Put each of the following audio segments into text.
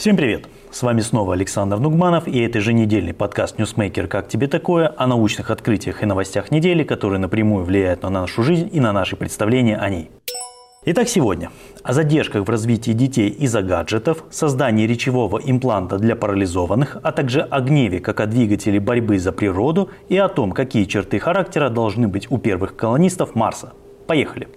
Всем привет! С вами снова Александр Нугманов и это еженедельный подкаст «Ньюсмейкер. Как тебе такое?» о научных открытиях и новостях недели, которые напрямую влияют на нашу жизнь и на наши представления о ней. Итак, сегодня о задержках в развитии детей из-за гаджетов, создании речевого импланта для парализованных, а также о гневе как о двигателе борьбы за природу и о том, какие черты характера должны быть у первых колонистов Марса. Поехали!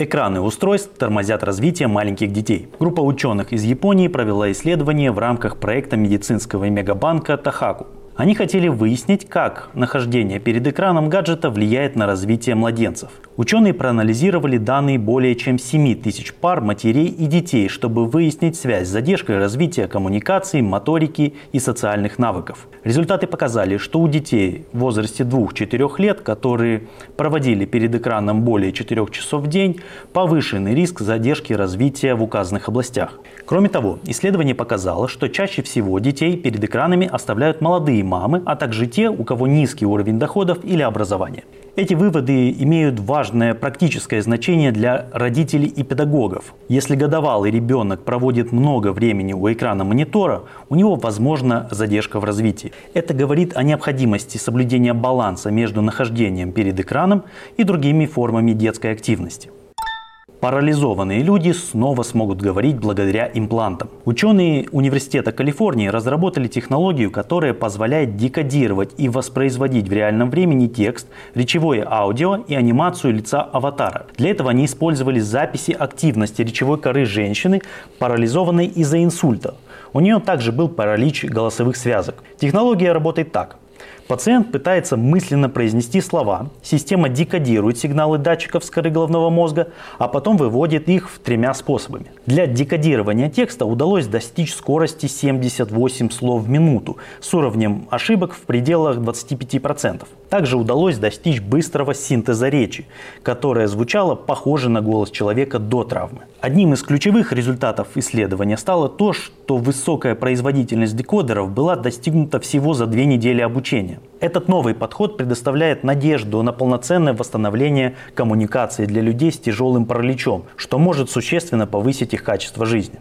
Экраны устройств тормозят развитие маленьких детей. Группа ученых из Японии провела исследование в рамках проекта медицинского мегабанка Тахаку. Они хотели выяснить, как нахождение перед экраном гаджета влияет на развитие младенцев. Ученые проанализировали данные более чем 7 тысяч пар матерей и детей, чтобы выяснить связь с задержкой развития коммуникации, моторики и социальных навыков. Результаты показали, что у детей в возрасте 2-4 лет, которые проводили перед экраном более 4 часов в день, повышенный риск задержки развития в указанных областях. Кроме того, исследование показало, что чаще всего детей перед экранами оставляют молодые мамы, а также те, у кого низкий уровень доходов или образования. Эти выводы имеют важное практическое значение для родителей и педагогов. Если годовалый ребенок проводит много времени у экрана монитора, у него возможна задержка в развитии. Это говорит о необходимости соблюдения баланса между нахождением перед экраном и другими формами детской активности. Парализованные люди снова смогут говорить благодаря имплантам. Ученые Университета Калифорнии разработали технологию, которая позволяет декодировать и воспроизводить в реальном времени текст, речевое аудио и анимацию лица аватара. Для этого они использовали записи активности речевой коры женщины, парализованной из-за инсульта. У нее также был паралич голосовых связок. Технология работает так. Пациент пытается мысленно произнести слова, система декодирует сигналы датчиков коры головного мозга, а потом выводит их тремя способами. Для декодирования текста удалось достичь скорости 78 слов в минуту с уровнем ошибок в пределах 25%. Также удалось достичь быстрого синтеза речи, которая звучала похоже на голос человека до травмы. Одним из ключевых результатов исследования стало то, что высокая производительность декодеров была достигнута всего за две недели обучения. Этот новый подход предоставляет надежду на полноценное восстановление коммуникации для людей с тяжелым параличом, что может существенно повысить их качество жизни.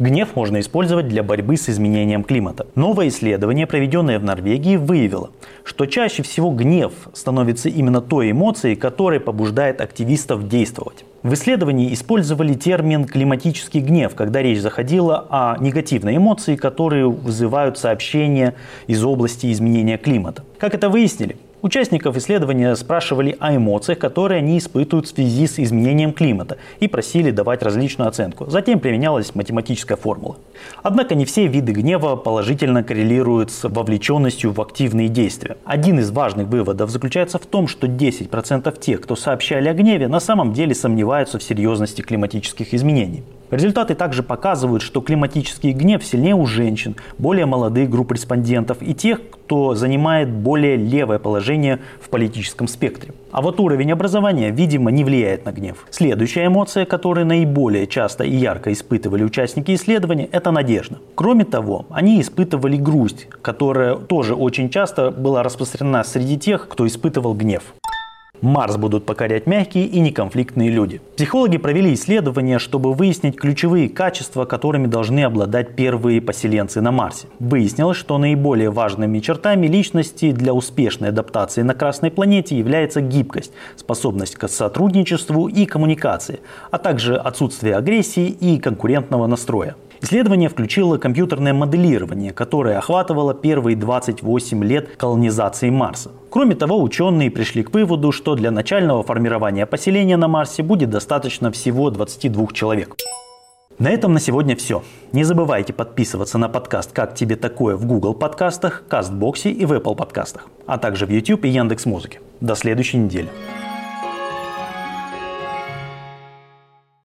Гнев можно использовать для борьбы с изменением климата. Новое исследование, проведенное в Норвегии, выявило, что чаще всего гнев становится именно той эмоцией, которая побуждает активистов действовать. В исследовании использовали термин «климатический гнев», когда речь заходила о негативной эмоции, которые вызывают сообщения из области изменения климата. Как это выяснили? Участников исследования спрашивали о эмоциях, которые они испытывают в связи с изменением климата и просили давать различную оценку. Затем применялась математическая формула. Однако не все виды гнева положительно коррелируют с вовлеченностью в активные действия. Один из важных выводов заключается в том, что 10% тех, кто сообщали о гневе, на самом деле сомневаются в серьезности климатических изменений. Результаты также показывают, что климатический гнев сильнее у женщин, более молодых групп респондентов и тех, кто занимает более левое положение в политическом спектре. А вот уровень образования, видимо, не влияет на гнев. Следующая эмоция, которую наиболее часто и ярко испытывали участники исследования, это надежда. Кроме того, они испытывали грусть, которая тоже очень часто была распространена среди тех, кто испытывал гнев. Марс будут покорять мягкие и неконфликтные люди. Психологи провели исследования, чтобы выяснить ключевые качества, которыми должны обладать первые поселенцы на Марсе. Выяснилось, что наиболее важными чертами личности для успешной адаптации на Красной планете является гибкость, способность к сотрудничеству и коммуникации, а также отсутствие агрессии и конкурентного настроя. Исследование включило компьютерное моделирование, которое охватывало первые 28 лет колонизации Марса. Кроме того, ученые пришли к выводу, что для начального формирования поселения на Марсе будет достаточно всего 22 человек. На этом на сегодня все. Не забывайте подписываться на подкаст «Как тебе такое» в Google подкастах, Кастбоксе и в Apple подкастах, а также в YouTube и Яндекс Музыке. До следующей недели.